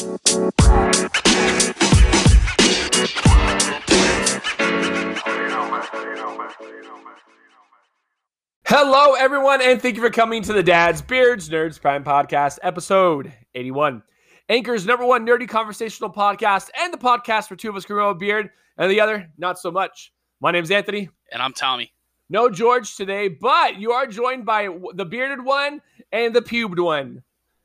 Hello, everyone, and thank you for coming to the Dads, Beards, Nerds Prime Podcast, episode 81. Anchor's number one nerdy conversational podcast, and the podcast where two of us can grow a beard, and the other, not so much. My name's Anthony. And I'm Tommy. No George today, but you are joined by the bearded one and the pubed one.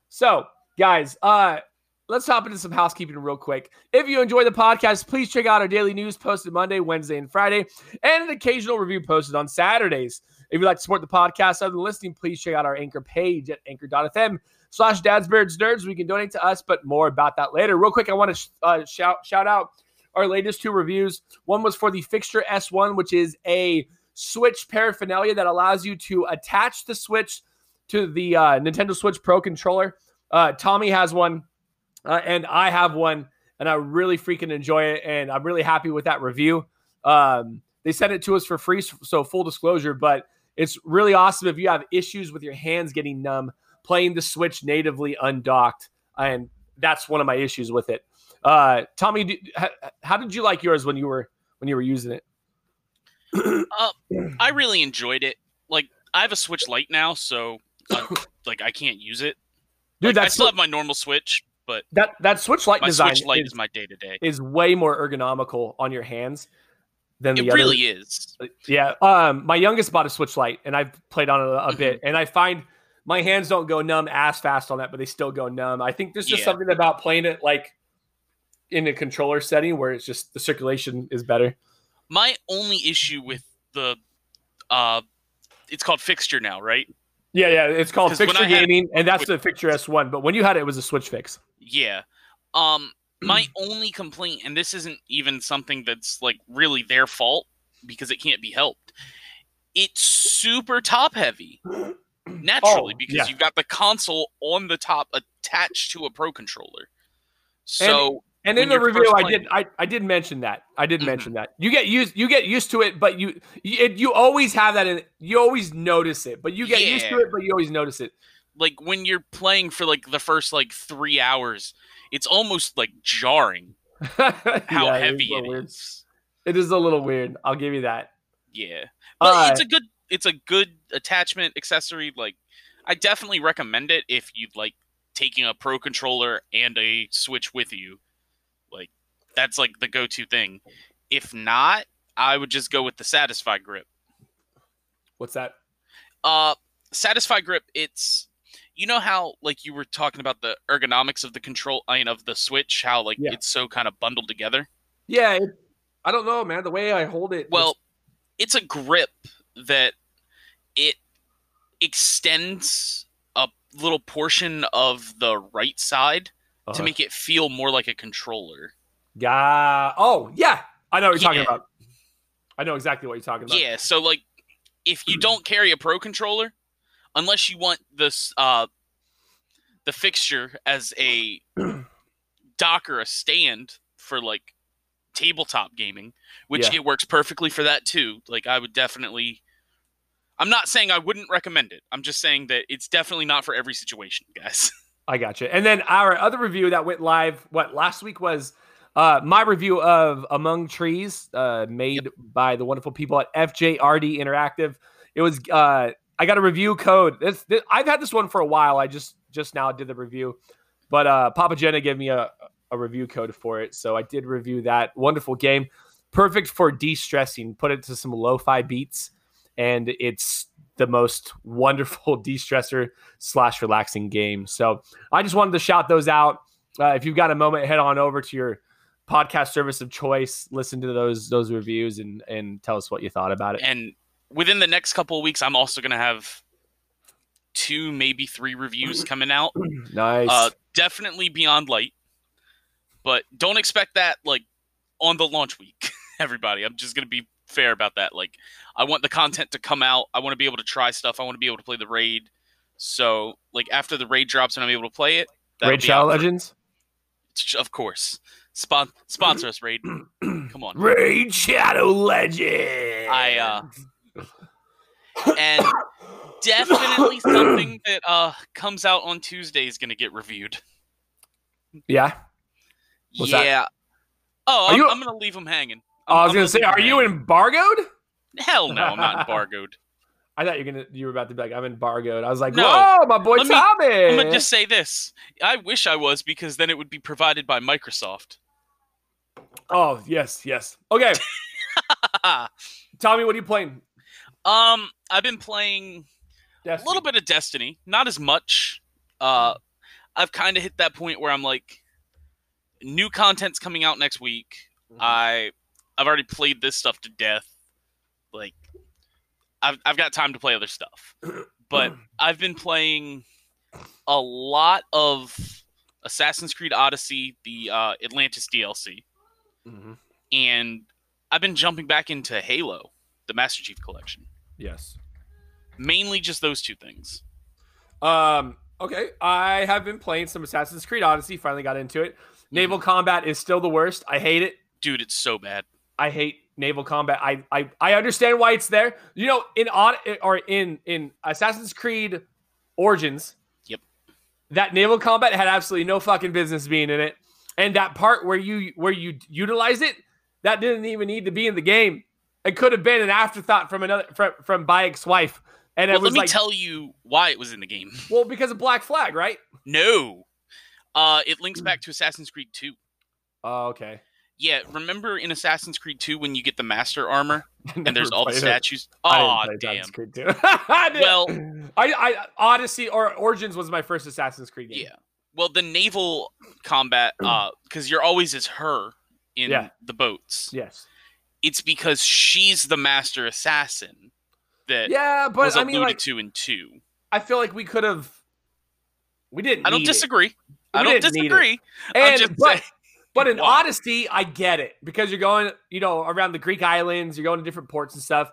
So, guys, uh, let's hop into some housekeeping real quick. If you enjoy the podcast, please check out our daily news posted Monday, Wednesday, and Friday, and an occasional review posted on Saturdays. If you'd like to support the podcast other than listening, please check out our anchor page at anchor.fm slash dads beards nerds. We can donate to us, but more about that later. Real quick, I want to uh, shout shout out our latest two reviews. One was for the Fixture S1, which is a Switch paraphernalia that allows you to attach the Switch to the uh, Nintendo Switch Pro controller. Uh, Tommy has one, uh, and I have one, and I really freaking enjoy it. And I'm really happy with that review. Um, they sent it to us for free, so full disclosure, but it's really awesome if you have issues with your hands getting numb playing the Switch natively undocked, and that's one of my issues with it. Uh, Tommy, how did you like yours when you were when you were using it? uh, I really enjoyed it. Like I have a Switch Lite now, so uh, like I can't use it. Dude, like, I still have my normal Switch, but that that Switch my design Switch Lite is, is my day to day. Is way more ergonomical on your hands than the it really is. Yeah. Um, my youngest bought a Switch Lite, and I've played on it a, a bit, and I find my hands don't go numb as fast on that, but they still go numb. I think there's just yeah. something about playing it like in a controller setting where it's just the circulation is better. My only issue with the uh it's called fixture now, right? Yeah, yeah, it's called fixture gaming, and that's the fixture S1. But when you had it, it was a switch fix. Yeah. Um, my only complaint, and this isn't even something that's like really their fault because it can't be helped. It's super top heavy naturally oh, because yeah. you've got the console on the top attached to a pro controller. So and, and in the review, I did I, I did mention that I did mm-hmm. mention that you get used you get used to it, but you you, you always have that in you always notice it, but you get yeah. used to it, but you always notice it. Like when you're playing for like the first like three hours, it's almost like jarring how yeah, heavy it is. It is. It is a little weird. I'll give you that. Yeah, but uh, it's a good it's a good attachment accessory. Like, I definitely recommend it if you'd like taking a pro controller and a Switch with you. That's like the go to thing. If not, I would just go with the Satisfye grip. What's that? Uh, Satisfye grip. It's you know how like you were talking about the ergonomics of the control, I mean, of the Switch, how like yeah. it's so kind of bundled together. Yeah, it, I don't know, man. The way I hold it. Well, it's, it's a grip that it extends a little portion of the right side uh-huh. to make it feel more like a controller. Yeah. Oh, yeah. I know what you're yeah. talking about. I know exactly what you're talking about. Yeah. So, like, if you don't carry a pro controller, unless you want this, uh, the fixture as a dock or a stand for like tabletop gaming, which yeah. it works perfectly for that too. Like, I would definitely I'm not saying I wouldn't recommend it. I'm just saying that it's definitely not for every situation, guys. I got you. And then our other review that went live, what last week was uh, my review of Among Trees, uh, made yep. by the wonderful people at FJRD Interactive. It was uh, I got a review code. This, this, I've had this one for a while. I just just now did the review, but uh, Papa Jenna gave me a, a review code for it, so I did review that wonderful game. Perfect for de-stressing. Put it to some lo-fi beats and it's the most wonderful de-stressor slash relaxing game. So I just wanted to shout those out. Uh, if you've got a moment, head on over to your podcast service of choice, listen to those those reviews, and and tell us what you thought about it. And within the next couple of weeks, I'm also going to have two, maybe three reviews coming out. nice. Uh, definitely Beyond Light, but don't expect that like on the launch week. Everybody, I'm just going to be fair about that. Like, I want the content to come out. I want to be able to try stuff. I want to be able to play the raid. So, like, after the raid drops and I'm able to play it, Raid Shadow Legends, of course. Spon- sponsor us, Raid. Come on, Raid Shadow Legends. I uh, and definitely something that uh comes out on Tuesday is going to get reviewed. Yeah, What's that? yeah. Oh, Are I'm, you- I'm gonna leave him hanging. Oh, I was I'm gonna say, are you hanging. embargoed? Hell no, I'm not embargoed. I thought you were gonna you were about to be like, I'm embargoed. I was like, No. whoa, my boy Let me- I'm gonna just say this. I wish I was because then it would be provided by Microsoft. Oh yes, yes. Okay, Tommy, what are you playing? um, I've been playing a little bit of Destiny, not as much. Uh, I've kind of hit that point where I'm like, new content's coming out next week. Mhm. I I've already played this stuff to death. Like, I've I've got time to play other stuff, but I've been playing a lot of Assassin's Creed Odyssey, the uh, Atlantis DLC, Mhm. and I've been jumping back into Halo, the Master Chief Collection. Yes. Mainly just those two things. Um. Okay, I have been playing some Assassin's Creed Odyssey. Finally got into it. Naval combat is still the worst. I hate it. Dude, it's so bad. I hate naval combat. I I, I understand why it's there. You know, in on or in in Assassin's Creed Origins. Yep. That naval combat had absolutely no fucking business being in it, and that part where you where you utilize it, that didn't even need to be in the game. It could have been an afterthought from another from from Bayek's wife, and Well, let me like, tell you why it was in the game. well, because of Black Flag, right? No. Uh, it links back to Assassin's Creed 2. Oh, okay. Yeah, remember in Assassin's Creed 2 when you get the master armor and there's all the statues? Oh, damn. Creed 2. I Well- I, I Odyssey or Origins was my first Assassin's Creed game. Yeah. Well, the naval combat, uh, because you're always as her in Yeah. the boats. Yes. It's because she's the master assassin that Yeah, was but I mean, like, to in two. I feel like we could have. We didn't. I don't need it. disagree. I We don't didn't need it. disagree. And just but saying- but in Why? Odyssey, I get it because you're going, you know, around the Greek islands. You're going to different ports and stuff.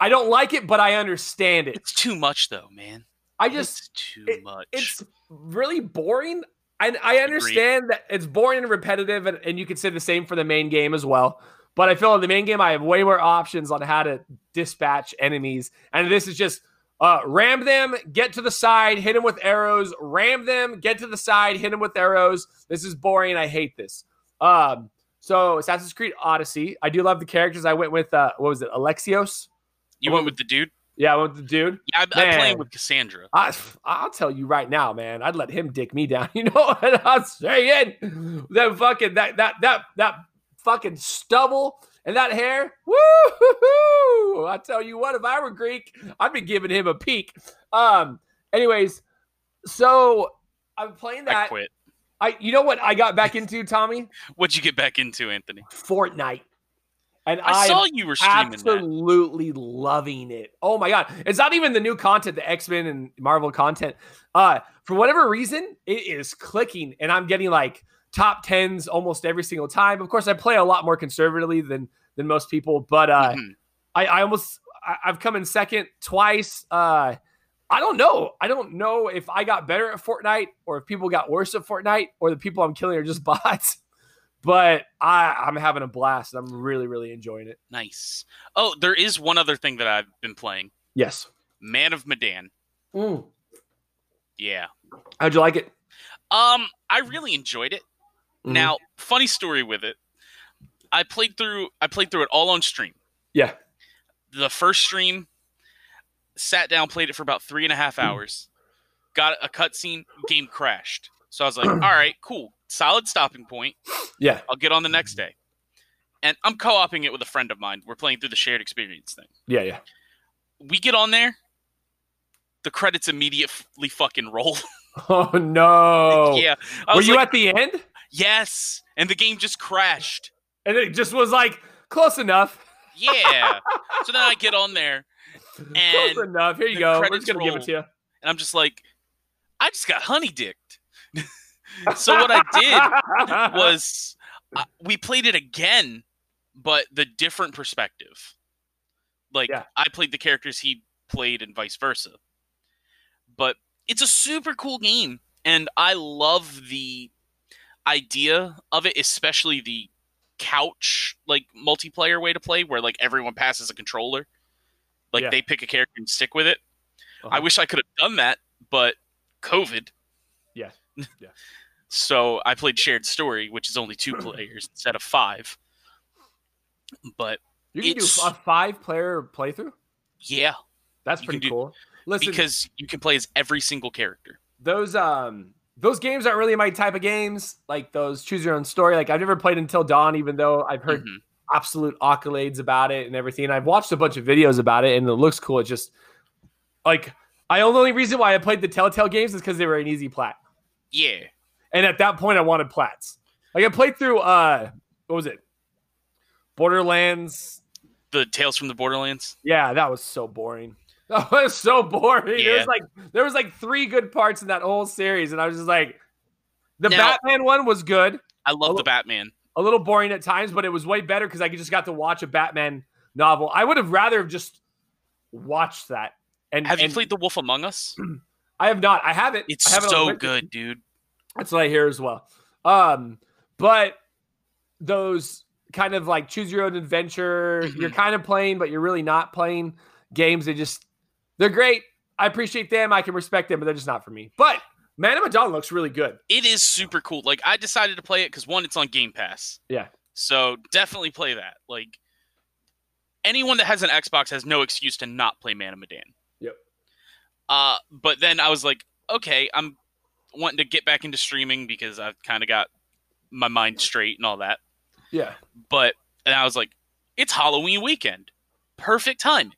I don't like it, but I understand it. It's too much, though, man. I just it's too it- much. it's really boring. And I understand that it's boring and repetitive, and, and you could say the same for the main game as well. But I feel in the main game, I have way more options on how to dispatch enemies. And this is just uh, ram them, get to the side, hit them with arrows, ram them, get to the side, hit them with arrows. This is boring. I hate this. Um, so Assassin's Creed Odyssey. I do love the characters. I went with uh, what was it, Alexios? you went with the dude? Yeah, with the dude. Yeah, I, I'm playing with Cassandra. I, I'll tell you right now, man. I'd let him dick me down. You know what I'm saying? That fucking that that that that fucking stubble and that hair. Woo! I tell you what, if I were Greek, I'd be giving him a peek. Um. Anyways, so I'm playing I that. quit. I you know what I got back into, Tommy? What'd you get back into, Anthony? Fortnite. And I, I, saw you were streaming that. absolutely loving it. Oh my god, it's not even the new content, the X Men and Marvel content. Uh, for whatever reason, it is clicking, and I'm getting like top tens almost every single time. Of course, I play a lot more conservatively than than most people, but uh, Mhm. I, I almost I, I've come in second twice. Uh, I don't know. I don't know if I got better at Fortnite or if people got worse at Fortnite or the people I'm killing are just bots. But I, I'm having a blast. I'm really, really enjoying it. Nice. Oh, there is one other thing that I've been playing. Yes. Man of Medan. Mm. Yeah. How'd you like it? Um, I really enjoyed it. Mhm. Now, funny story with it. I played through I played through it all on stream. Yeah. The first stream, sat down, played it for about three and a half hours. Got a cutscene, game crashed. So I was like, all right, cool. Solid stopping point. Yeah. I'll get on the next day. And I'm co-oping it with a friend of mine. We're playing through the shared experience thing. Yeah. Yeah. We get on there, the credits immediately fucking roll. Oh no. yeah. I Were you like, at the end? yes. And the game just crashed. And it just was like close enough. Yeah. so then I get on there And close enough. Here you go. We're just gonna give it to you. and I'm just like, I just got honey dicked. so what I did was uh, we played it again, but the different perspective. Like Yeah. I played the characters he played and vice versa. But it's a super cool game and I love the idea of it, especially the couch like multiplayer way to play where like everyone passes a controller. Like Yeah. they pick a character and stick with it. I Uh-huh. wish I could have done that, but COVID. Yeah. Yeah. So I played Shared Story, which is only two players instead of five. But You can do a five player playthrough. yeah, That's pretty do- cool. Listen, because you can play as every single character. those um those games aren't really my type of games. Like those choose your own story. Like I've never played Until Dawn, even though I've heard Mhm. absolute accolades about it and everything. I've watched a bunch of videos about it and it looks cool. It just like I only reason why I played the Telltale games is because they were an easy plat. Yeah, And at that point I wanted plats. Like I played through uh what was it? Borderlands. the Tales from the Borderlands. Yeah, that was so boring. That was so boring. It was like there was like three good parts in that whole series, and I was just like the Now- Batman one was good. I love the Batman. a little boring at times, but it was way better because I just got to watch a Batman novel. I would have rather have just watched that. And Have you played The Wolf Among Us? I have not. I haven't. It's I have it so good, dude. That's what I hear as well. Um, but those kind of like choose your own adventure, Mhm. you're kind of playing, but you're really not playing games. They just they're great. I appreciate them. I can respect them, but they're just not for me. But Man of Medan looks really good. It is super cool. Like I decided to play it because one, it's on Game Pass. Yeah. So definitely play that. Like anyone that has an Xbox has no excuse to not play Man of Medan. Yep. Uh, but then I was like, okay, I'm wanting to get back into streaming because I've kind of got my mind straight and all that. Yeah. But and I was like, it's Halloween weekend, perfect timing.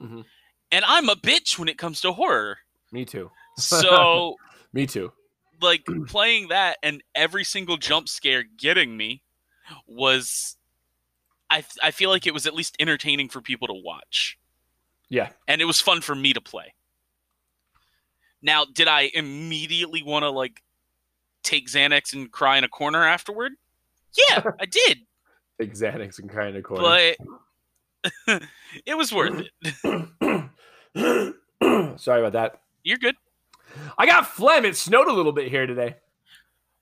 Mhm. And I'm a bitch when it comes to horror. Me too. So Me too. like playing that and every single jump scare getting me was I I feel like it was at least entertaining for people to watch. Yeah. And it was fun for me to play. Now, did I immediately want to like take Xanax and cry in a corner afterward? Yeah, I did. Big Xanax and crying in a corner. But it was worth it. Sorry about that. You're good. I got phlegm. It snowed a little bit here today.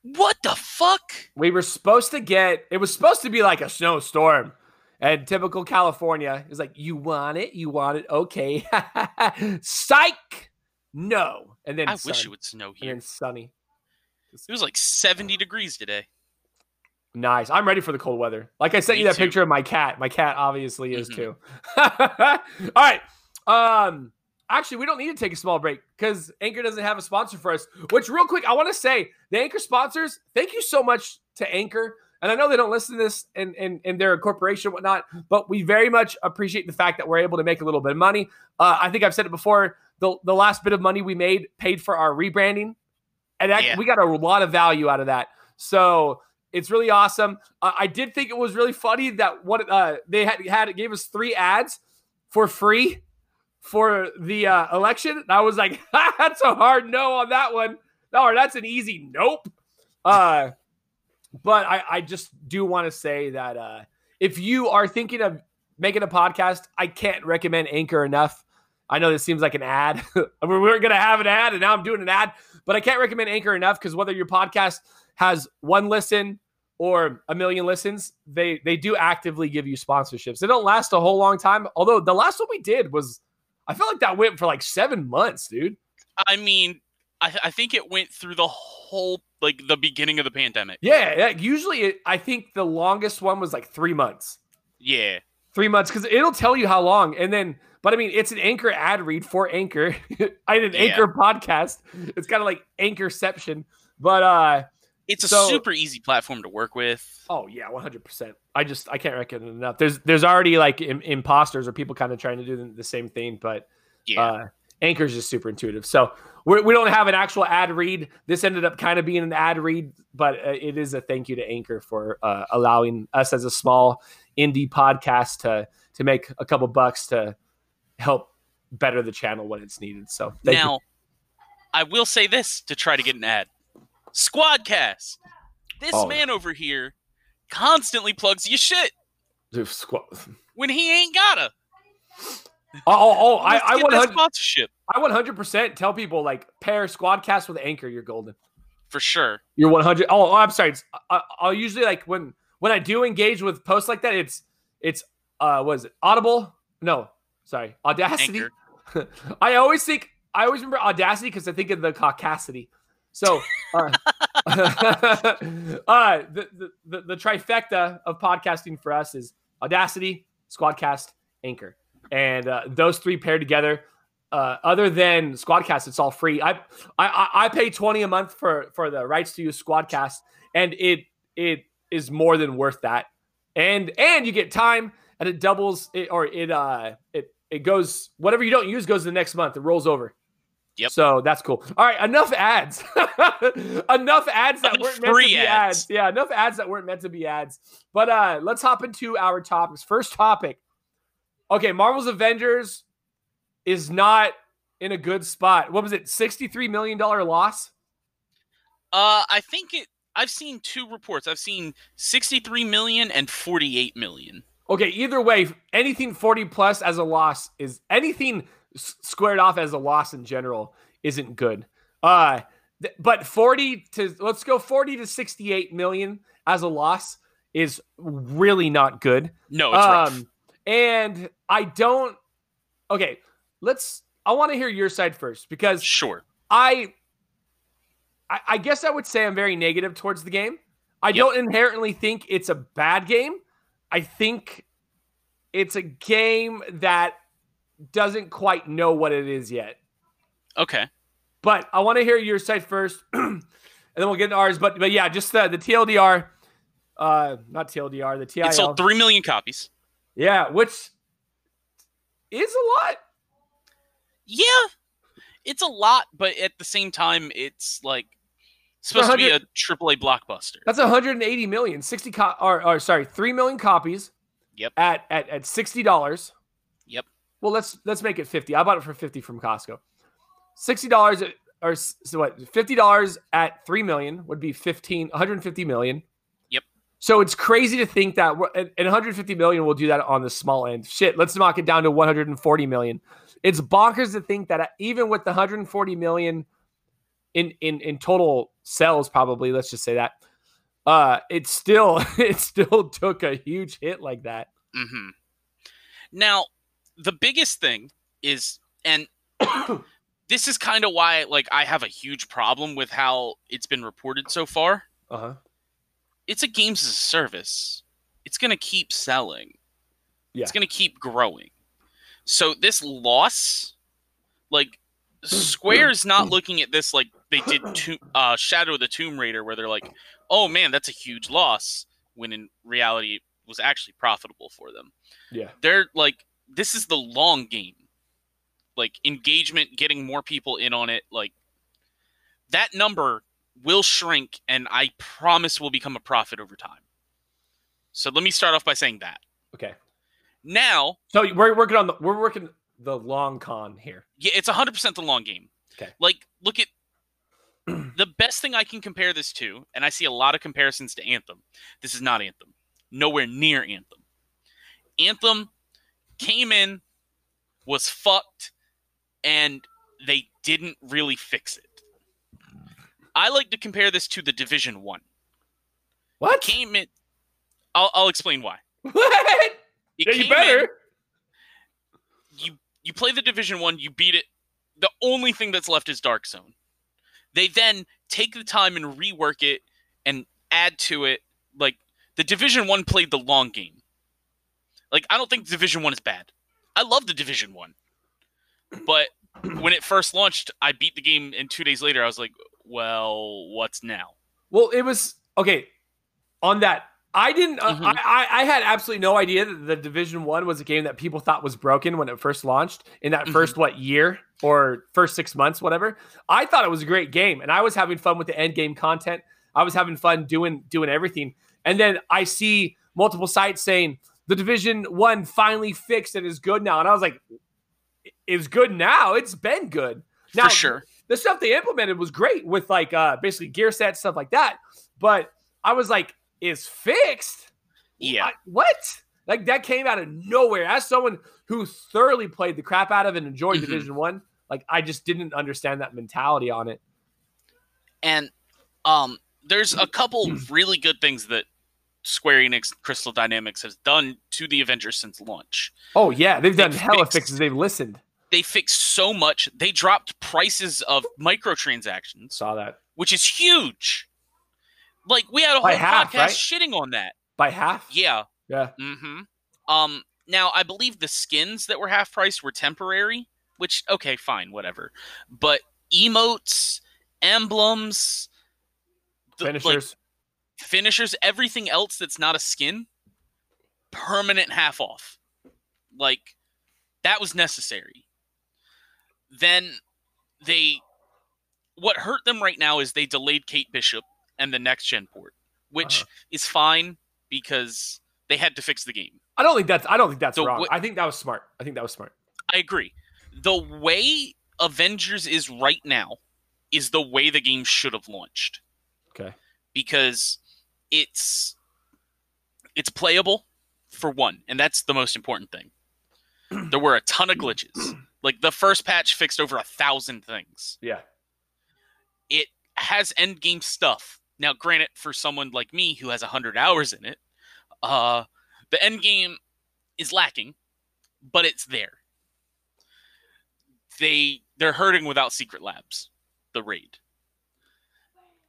What the fuck? We were supposed to get it was supposed to be like a snowstorm. And typical California is like, you want it? You want it? Okay. Psych. No. And then I sun, wish it would snow here. then sunny. It was like 70 degrees today. Nice. I'm ready for the cold weather. Like I sent you that too. picture of my cat. My cat obviously is Mhm. too. All right. Um actually we don't need to take a small break because Anchor doesn't have a sponsor for us. Which real quick, I want to say the Anchor sponsors, thank you so much to Anchor. And I know they don't listen to this and and, and they're a corporation and whatnot, but we very much appreciate the fact that we're able to make a little bit of money. Uh, I think I've said it before. The, the last bit of money we made paid for our rebranding. And that, Yeah. we got a lot of value out of that. So it's really awesome. Uh, I did think it was really funny that what uh, they had had it gave us three ads for free for the uh, election. And I was like, that's a hard no on that one. No, or that's an easy nope. Uh, but I, I just do want to say that uh, if you are thinking of making a podcast, I can't recommend Anchor enough. I know this seems like an ad. we weren't going to have an ad, and now I'm doing an ad, but I can't recommend Anchor enough because whether your podcast has one listen or a million listens, they they do actively give you sponsorships. They don't last a whole long time. Although the last one we did was, I felt like that went for like seven months, dude. I mean, I, I think it went through the whole like the beginning of the pandemic. Yeah, yeah usually it, I think the longest one was like three months. Yeah. Three months because it'll tell you how long, and then. But I mean, it's an anchor ad read for Anchor. I did an Yeah. Anchor podcast. It's kind of like Anchorception, but uh, It's a So- super easy platform to work with. Oh yeah, one hundred percent. I just I can't recommend it enough. There's there's already like Im- imposters or people kind of trying to do the, the same thing, but Yeah. uh, Anchor's just super intuitive. So we're, we don't have an actual ad read. This ended up kind of being an ad read, but uh, it is a thank you to Anchor for uh, allowing us as a small indie podcast to to make a couple bucks to help better the channel when it's needed. So thank now, I will say this to try to get an ad. Squadcast. This Oh. man over here constantly plugs your shit you. Squ- when he ain't gotta. Oh, oh, oh I, I get one that hundred sponsorship I one hundred percent tell people like pair Squadcast with Anchor, you're golden. for sure. You're 100. Oh, oh I'm sorry. It's, I, I'll usually like when when I do engage with posts like that, it's it's uh was it Audible? No, sorry, Audacity. I always think I always remember Audacity because I think of the caucasity. So, uh, uh, the, the, the, the trifecta of podcasting for us is Audacity, Squadcast, Anchor. And uh, those three paired together, uh, other than Squadcast, it's all free. I, I I pay 20 a month for for the rights to use Squadcast, and it it is more than worth that. And and you get time and it doubles it or it uh it it goes whatever you don't use goes to the next month. It rolls over. Yep. So that's cool. All right, enough ads. enough ads that weren't meant to be ads. ads. Yeah, enough ads that weren't meant to be ads. But uh let's hop into our topics. First topic. Okay, Marvel's Avengers is not in a good spot. What was it? $63 million loss? Uh I think it I've seen two reports. I've seen 63 million and 48 million. Okay, either way, anything 40 plus as a loss is anything squared off as a loss in general isn't good. Uh th- but 40 to let's go 40 to 68 million as a loss is really not good. No, it's um, rough. and I don't Okay, let's I want to hear your side first because sure. I I, I guess I would say I'm very negative towards the game. I yep. don't inherently think it's a bad game. I think it's a game that doesn't quite know what it is yet. Okay. But I want to hear your side first, and then we'll get into ours. But but yeah, just the, the TLDR, uh, not TLDR, the TIL. It sold three million copies. Yeah, which is a lot. Yeah, it's a lot, but at the same time, it's like supposed to be a AAA blockbuster. That's 180 million, 60 co- or, or sorry, 3 million copies. Yep. At at at $60. Yep. Well, let's let's make it 50. I bought it for 50 from Costco. $60 or so what? $50 at 3 million would be 15 150 million. Yep. So it's crazy to think that and 150 million will do that on the small end. Shit, let's knock it down to 140 million. It's bonkers to think that even with the 140 million in in in total sales probably let's just say that uh it still it still took a huge hit like that. Mm-hmm. now the biggest thing is and this is kind of why like i have a huge problem with how it's been reported so far. Uh-huh. It's a games as a service. It's gonna keep selling. Yeah. it's gonna keep growing. So this loss like Square's not looking at this like they did to, uh, Shadow of the Tomb Raider, where they're like, "Oh man, that's a huge loss," when in reality it was actually profitable for them. Yeah, they're like, this is the long game, like engagement, getting more people in on it. Like that number will shrink, and I promise will become a profit over time. So let me start off by saying that. Okay. Now, so we're working on the we're working the long con here. Yeah, it's 100% the long game. Okay. Like, look at best thing I can compare this to, and I see a lot of comparisons to Anthem. This is not Anthem. Nowhere near Anthem. Anthem came in, was fucked, and they didn't really fix it. I like to compare this to the Division One. What it came in? I'll, I'll explain why. What? Yeah, you better. In, you you play the Division One, you beat it. The only thing that's left is Dark Zone. They then take the time and rework it and add to it. Like the Division One played the long game. Like I don't think Division One is bad. I love the Division One, but when it first launched, I beat the game, and two days later, I was like, "Well, what's now?" Well, it was okay. On that I didn't. Uh, mm-hmm. I, I had absolutely no idea that the Division One was a game that people thought was broken when it first launched in that mm-hmm. first what year or first six months, whatever. I thought it was a great game, and I was having fun with the end game content. I was having fun doing doing everything, and then I see multiple sites saying the Division One finally fixed and is good now, and I was like, "It's good now. It's been good now." For sure, the stuff they implemented was great with like uh basically gear sets stuff like that, but I was like is fixed. Yeah. What? Like that came out of nowhere. As someone who thoroughly played the crap out of and enjoyed mm-hmm. Division One, like I just didn't understand that mentality on it. And um, there's a couple really good things that Square Enix Crystal Dynamics has done to the Avengers since launch. Oh yeah, they've done hella fixed, fixes. They've listened. They fixed so much. They dropped prices of microtransactions. Saw that which is huge. Like we had a whole By half, podcast right? shitting on that. By half? Yeah. Yeah. Mm-hmm. Um. Now I believe the skins that were half price were temporary, which okay, fine, whatever. But emotes, emblems, the- like, Finishers. finishers, everything else that's not a skin, permanent half off. Like that was necessary. Then they what hurt them right now is they delayed Kate Bishop and the next gen port, which Uh-huh. is fine because they had to fix the game. I don't think that's I don't think that's So wrong. I think that was smart. I think that was smart. I agree. The way Avengers is right now is the way the game should have launched. Okay. because it's it's playable for one, and that's the most important thing. There were a ton of glitches. Like the first patch fixed over a thousand things. Yeah. It has end game stuff. Now, granted, for someone like me who has hundred hours in it, uh, the end game is lacking, but it's there. They they're hurting without secret labs, the raid,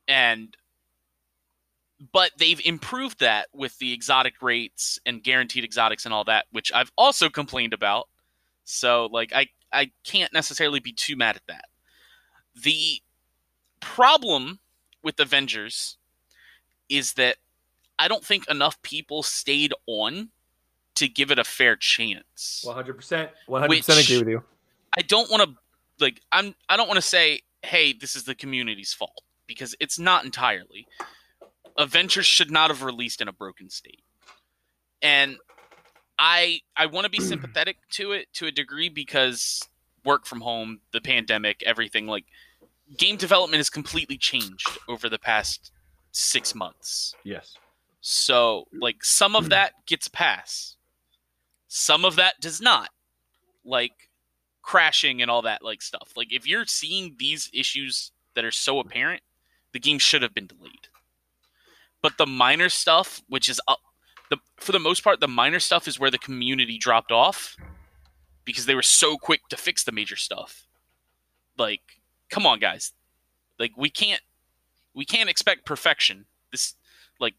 and but they've improved that with the exotic rates and guaranteed exotics and all that, which I've also complained about. So like I I can't necessarily be too mad at that. The problem with Avengers is that I don't think enough people stayed on to give it a fair chance. 100%. 100% Which- agree with you. I don't want to like I'm I don't want to say hey this is the community's fault because it's not entirely. Avengers should not have released in a broken state. And I I want to be sympathetic to it to a degree because work from home, the pandemic, everything like game development has completely changed over the past 6 months. Yes. So, like, some of that gets a pass. Some of that does not. Like, crashing and all that, like, stuff. Like, if you're seeing these issues that are so apparent, the game should have been delayed. But the minor stuff, which is up, the for the most part, the minor stuff is where the community dropped off because they were so quick to fix the major stuff. Like, come on, guys. Like, we can't we can't expect perfection. This like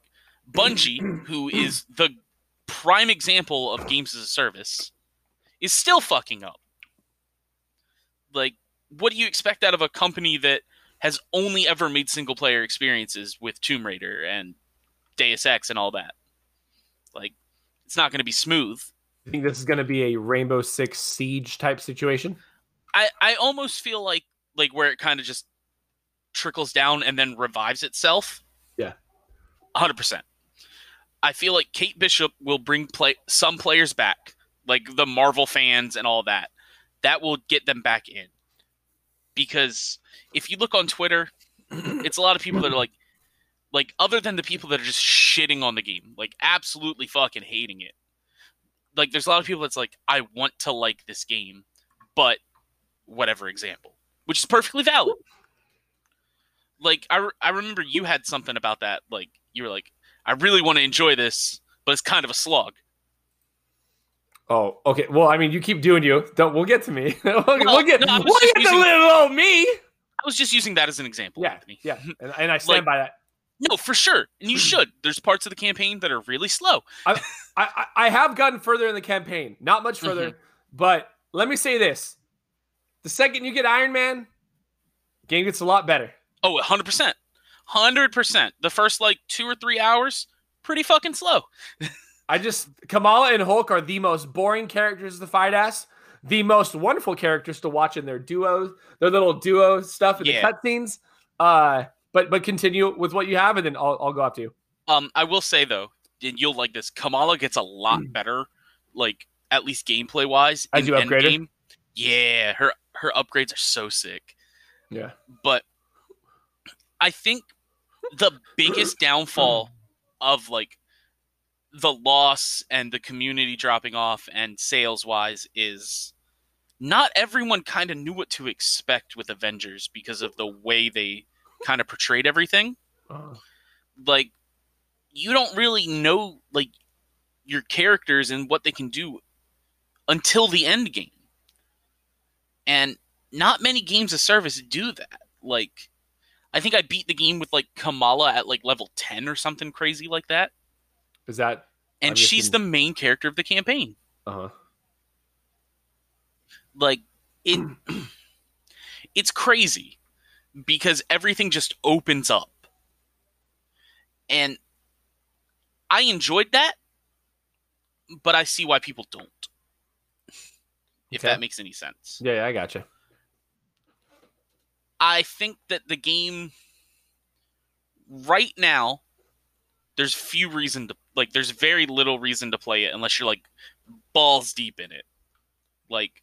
Bungie, who is the prime example of games as a service, is still fucking up. Like, what do you expect out of a company that has only ever made single player experiences with Tomb Raider and Deus Ex and all that? Like, it's not going to be smooth. You think this is going to be a Rainbow Six Siege type situation? I, I almost feel like like where it kind of just trickles down and then revives itself. Yeah. 100%. I feel like Kate Bishop will bring play some players back, like the Marvel fans and all that. That will get them back in. Because if you look on Twitter, it's a lot of people that are like like other than the people that are just shitting on the game, like absolutely fucking hating it. Like there's a lot of people that's like I want to like this game, but whatever example, which is perfectly valid. Like I, re- I remember you had something about that. Like you were like, I really want to enjoy this, but it's kind of a slog. Oh, okay. Well, I mean, you keep doing you. Don't. We'll get to me. we'll, we'll get. no, I we'll just get to little old me. I was just using that as an example. Yeah, Anthony. yeah, and, and I stand Like- by that. No, for sure, and you should. There's parts of the campaign that are really slow. I, I I have gotten further in the campaign, not much further, Mm-hmm. but let me say this: the second you get Iron Man, game gets a lot better. Oh, 100 percent, hundred percent. The first like two or three hours, pretty fucking slow. I just Kamala and Hulk are the most boring characters to fight ass, the most wonderful characters to watch in their duos, their little duo stuff in Yeah. the cutscenes. Uh, but but continue with what you have, and then I'll I'll go after you. Um, I will say though, and you'll like this. Kamala gets a lot better, like at least gameplay wise. As you upgrade her? Yeah, her her upgrades are so sick. Yeah. But I think the biggest downfall of like the loss and the community dropping off and sales wise is not everyone kind of knew what to expect with Avengers because of the way they kind of portrayed everything Oh. like you don't really know like your characters and what they can do until the end game and not many games of service do that like I think I beat the game with like Kamala at like level 10 or something crazy like that. Is that And I'm she's the main character of the campaign. uh huh? Like it it's crazy because everything just opens up. And I enjoyed that, but I see why people don't. If Okay. that makes any sense. Yeah, yeah, I gotcha. I think that the game right now there's few reason to like there's very little reason to play it unless you're like balls deep in it. Like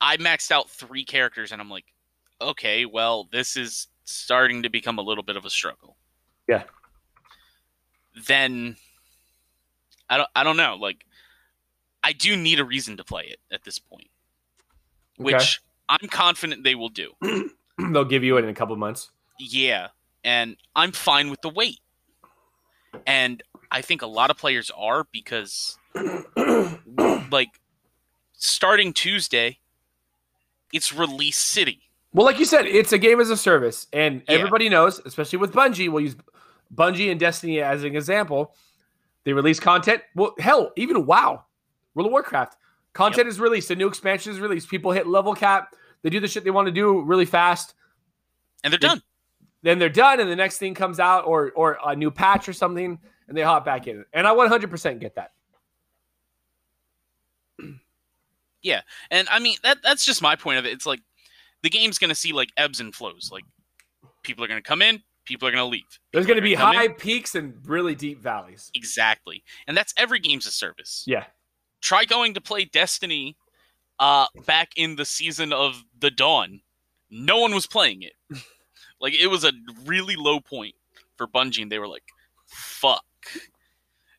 I maxed out 3 characters and I'm like okay, well this is starting to become a little bit of a struggle. Yeah. Then I don't I don't know, like I do need a reason to play it at this point. Okay. Which I'm confident they will do. They'll give you it in a couple months. Yeah, and I'm fine with the wait. And I think a lot of players are because like starting Tuesday, it's release city. Well, like you said, it's a game as a service, and Yeah. everybody knows, especially with Bungie. We'll use Bungie and Destiny as an example. They release content. Well, hell, even WoW, World of Warcraft, content is released. A new expansion is released. People hit level cap. They do the shit they want to do really fast. And they're They- done. Then they're done, and the next thing comes out, or or a new patch or something, and they hop back in. And I 100% get that. Yeah, and I mean that that's just my point of it. It's like the game's gonna see like ebbs and flows. Like people are gonna come in, people are gonna leave. There's going to be come in. high peaks and really deep valleys. Exactly. And that's every game's a service. Yeah. Try going to play Destiny uh back in the season of the dawn. No one was playing it. like it was a really low point for Bungie and they were like, fuck.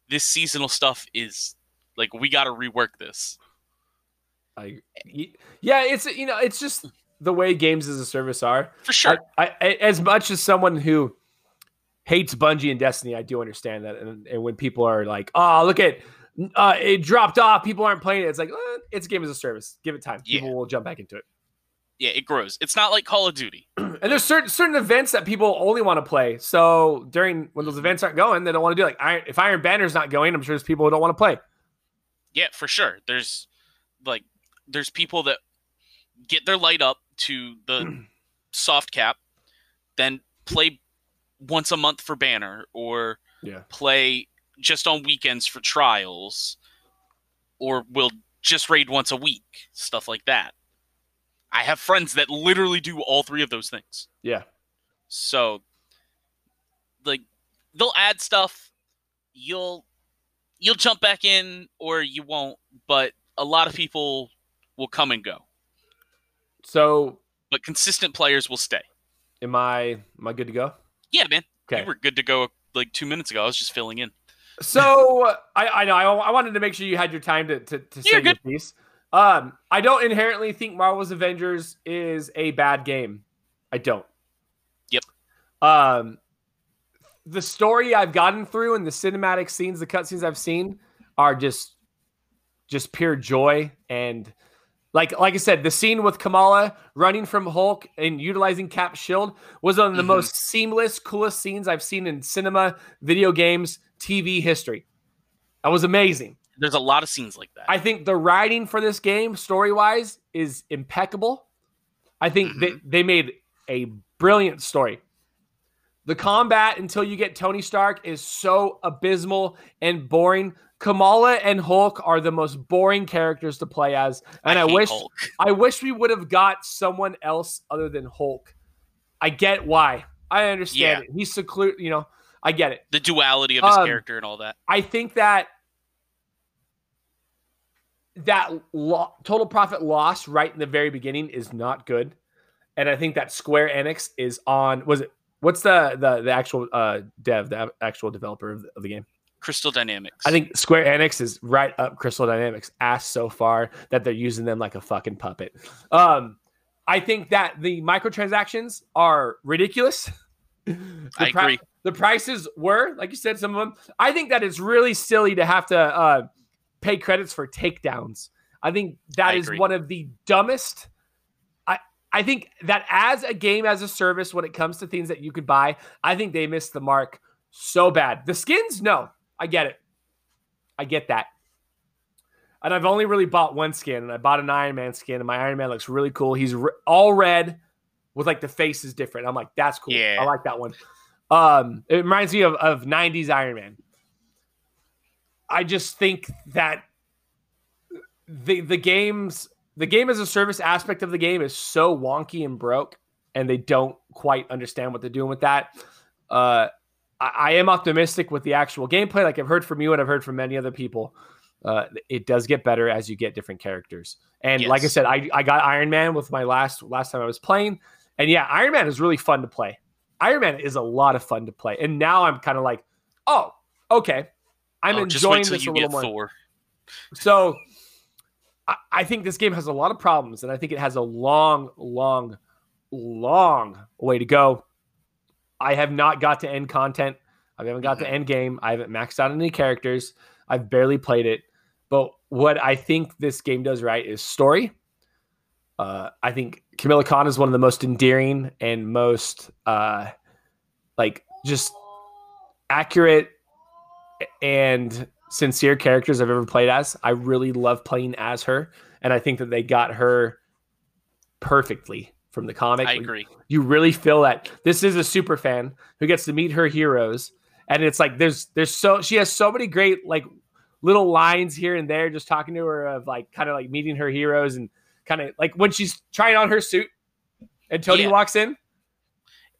This seasonal stuff is like we gotta rework this. I, yeah, it's you know, it's just the way games as a service are. For sure. I, I, as much as someone who hates Bungie and Destiny, I do understand that. And, and when people are like, "Oh, look at uh, it dropped off," people aren't playing it. It's like eh, it's a game as a service. Give it time. People will jump back into it. yeah, it grows. It's not like Call of Duty. And there's certain certain events that people only want to play. So during when those events aren't going, they don't want to do it. like Iron, if Iron Banner's not going, I'm sure there's people who don't want to play. Yeah, for sure. There's like there's people that get their light up to the soft cap, then play once a month for banner or Yeah. play just on weekends for trials or will just raid once a week, stuff like that. I have friends that literally do all three of those things. Yeah. So like they'll add stuff, you'll you'll jump back in or you won't, but a lot of people will come and go. So But consistent players will stay. am I am I good to go? Yeah, man. Okay. You were good to go like 2 minutes ago. I was just filling in. So I, I know I, I wanted to make sure you had your time to to, to say You're your good. piece. Um, I don't inherently think Marvel's Avengers is a bad game. I don't. Yep. Um, the story I've gotten through and the cinematic scenes, the cutscenes I've seen, are just just pure joy and like like I said, the scene with Kamala running from Hulk and utilizing Cap's shield was one of the Mhm. most seamless, coolest scenes I've seen in cinema, video games, TV history. That was amazing. There's a lot of scenes like that. I think the writing for this game, story wise, is impeccable. I think they, mm-hmm. they made a brilliant story. The combat until you get Tony Stark is so abysmal and boring. Kamala and Hulk are the most boring characters to play as, and I, hate wish Hulk. I wish we would have got someone else other than Hulk. I get why. I understand it. He's secluded. You know, I get it. the duality of his Um, character and all that. I think that that lo- total profit loss right in the very beginning is not good, and I think that Square Enix is on. Was it? What's the the the actual uh, dev, the actual developer of the, of the game? Crystal Dynamics. I think Square Enix is right up Crystal Dynamics ass so far that they're using them like a fucking puppet. Um, I think that the microtransactions are ridiculous. The I pri- agree. The prices were, like you said, some of them. I think that it's really silly to have to uh, pay credits for takedowns. I think that I is agree. one of the dumbest. I I think that as a game as a service, when it comes to things that you could buy, I think they missed the mark so bad. The skins, no, I get it. I get that. And I've only really bought one skin, and I bought an Iron Man skin, and my Iron Man looks really cool. He's re- all red with like the face is different. I'm like, that's cool. Yeah. I like that one. Um, it reminds me of, of 90s Iron Man. I just think that the the games the game as a service aspect of the game is so wonky and broke, and they don't quite understand what they're doing with that. Uh, I, I am optimistic with the actual gameplay. Like I've heard from you and I've heard from many other people. Uh, it does get better as you get different characters. And like I said, I, I got Iron Man with my last last time I was playing. And yeah, Iron Man is really fun to play. Iron Man is a lot of fun to play. And now I'm kind of like, oh, okay. I'm Oh, enjoying this a little more. Thor. So I, I think this game has a lot of problems, and I think it has a long, long, long way to go. I have not got to end content. I haven't got to end game. I haven't maxed out any characters. I've barely played it. But what I think this game does right is story. Uh, I think Kamala Khan is one of the most endearing and most uh, like just accurate and sincere characters I've ever played as. I really love playing as her, and I think that they got her perfectly from the comic. I agree. You really feel that this is a super fan who gets to meet her heroes, and it's like there's there's so she has so many great like little lines here and there, just talking to her of like kind of like meeting her heroes and kind of like when she's trying on her suit, and Tony Yeah. walks in.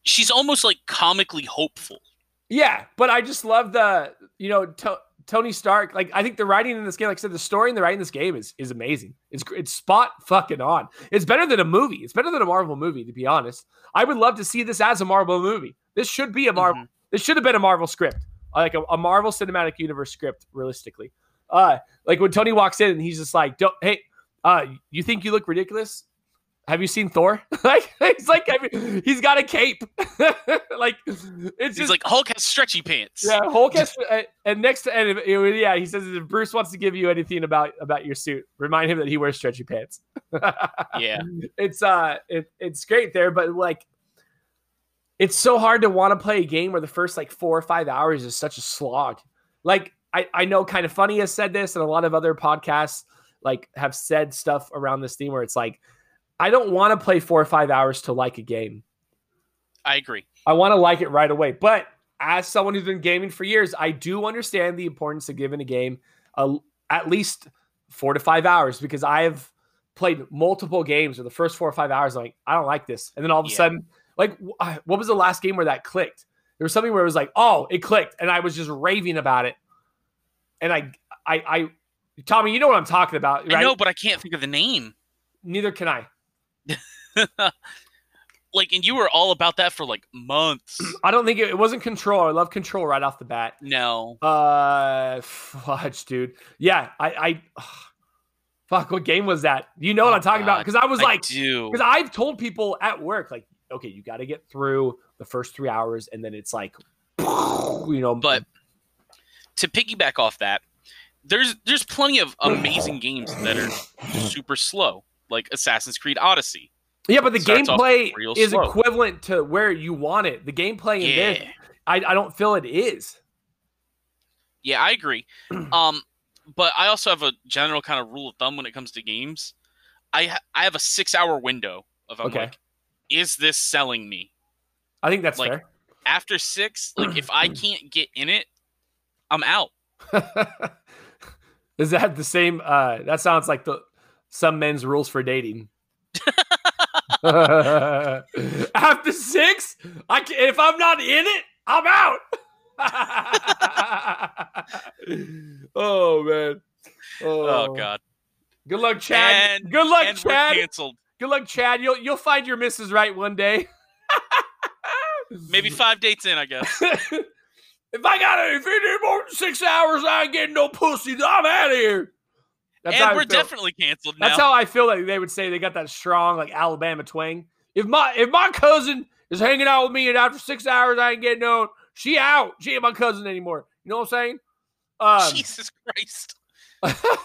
She's almost like comically hopeful. Yeah, but I just love the you know to- Tony Stark. Like I think the writing in this game, like I said, the story and the writing in this game is is amazing. It's it's spot fucking on. It's better than a movie. It's better than a Marvel movie, to be honest. I would love to see this as a Marvel movie. This should be a Marvel. Mhm. This should have been a Marvel script, like a, a Marvel Cinematic Universe script, realistically. Uh, like when Tony walks in and he's just like, "Don't, hey, uh, you think you look ridiculous? Have you seen Thor? like, he's like, he's got a cape. like, it's He's just like Hulk has stretchy pants. yeah, Hulk has, and next to and yeah, he says if Bruce wants to give you anything about about your suit, remind him that he wears stretchy pants. Yeah. it's uh, it, it's great there, but like, it's so hard to want to play a game where the first like four or five hours is such a slog. Like, I I know kind of funny has said this, and a lot of other podcasts like have said stuff around this theme where it's like, I don't want to play four or five hours to like a game. I agree. I want to like it right away. But as someone who's been gaming for years, I do understand the importance of giving a game a, at least four to five hours because I have played multiple games where the first four or five hours, I'm like, I don't like this. And then all of a Yeah. sudden, like, uh, what was the last game where that clicked? There was something where it was like, oh, it clicked. And I was just raving about it. And I, I, I, Tommy, you know what I'm talking about, right? I know, but I can't think of the name. Neither can I. Like, and you were all about that for like months. I don't think it, it wasn't Control. I love Control right off the bat. No. Uh, fudge, dude. Yeah, I, I, fuck. What game was that? You know what Oh, I'm talking about? Because I was I like, because I've told people at work, like, okay, you got to get through the first three hours, and then it's like, you know, But to piggyback off that, there's there's plenty of amazing games that are super slow, like Assassin's Creed Odyssey. yeah, but the gameplay is slow. equivalent to where you want it. The gameplay in Yeah. this, I, I don't feel it is. Yeah, I agree. Um, but I also have a general kind of rule of thumb when it comes to games. I ha- I have a six hour window of I'm Okay. like, is this selling me? I think that's Like, After six, like if I can't get in it, I'm out. is that the same? Uh, that sounds like the some men's rules for dating. After six, I can, if I'm not in it, I'm out. oh man. Oh, god. Good luck, Chad. And- Good luck, Chad. canceled. Good luck, Chad. You'll you'll find your missus right one day. Maybe five dates in, I guess. if I got to if it ain't more than six hours, I ain't getting no pussy. I'm out of here. That's and we're definitely canceled now. That's how I feel like they would say they got that strong like Alabama twang. If my if my cousin is hanging out with me and after six hours I ain't getting no, she out. She ain't my cousin anymore. You know what I'm saying? Um, Jesus Christ.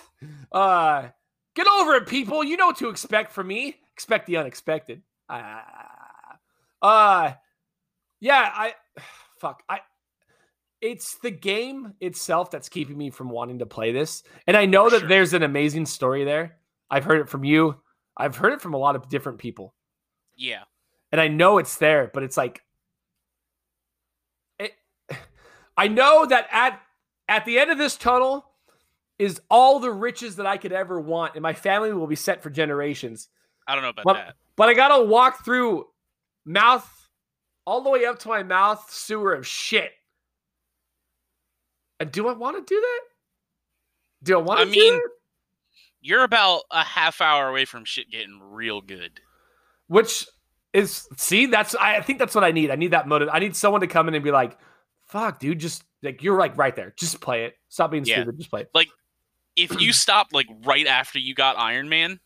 uh, get over it, people. You know what to expect from me. Expect the unexpected. uh, yeah, I fuck. I it's the game itself that's keeping me from wanting to play this. And I know that sure. there's an amazing story there. I've heard it from you. I've heard it from a lot of different people. Yeah. And I know it's there, but it's like it, I know that at at the end of this tunnel is all the riches that I could ever want and my family will be set for generations. I don't know about But, that. but I got to walk through mouth all the way up to my mouth sewer of shit. And do I want to do that? Do I want to? I mean- do that? You're about a half hour away from shit getting real good. Which is see, that's I think that's what I need. I need that motive. I need someone to come in and be like, "Fuck, dude, just like you're like right there. Just play it. Stop being Yeah. stupid. Just play it." Like if you stop like right after you got Iron Man,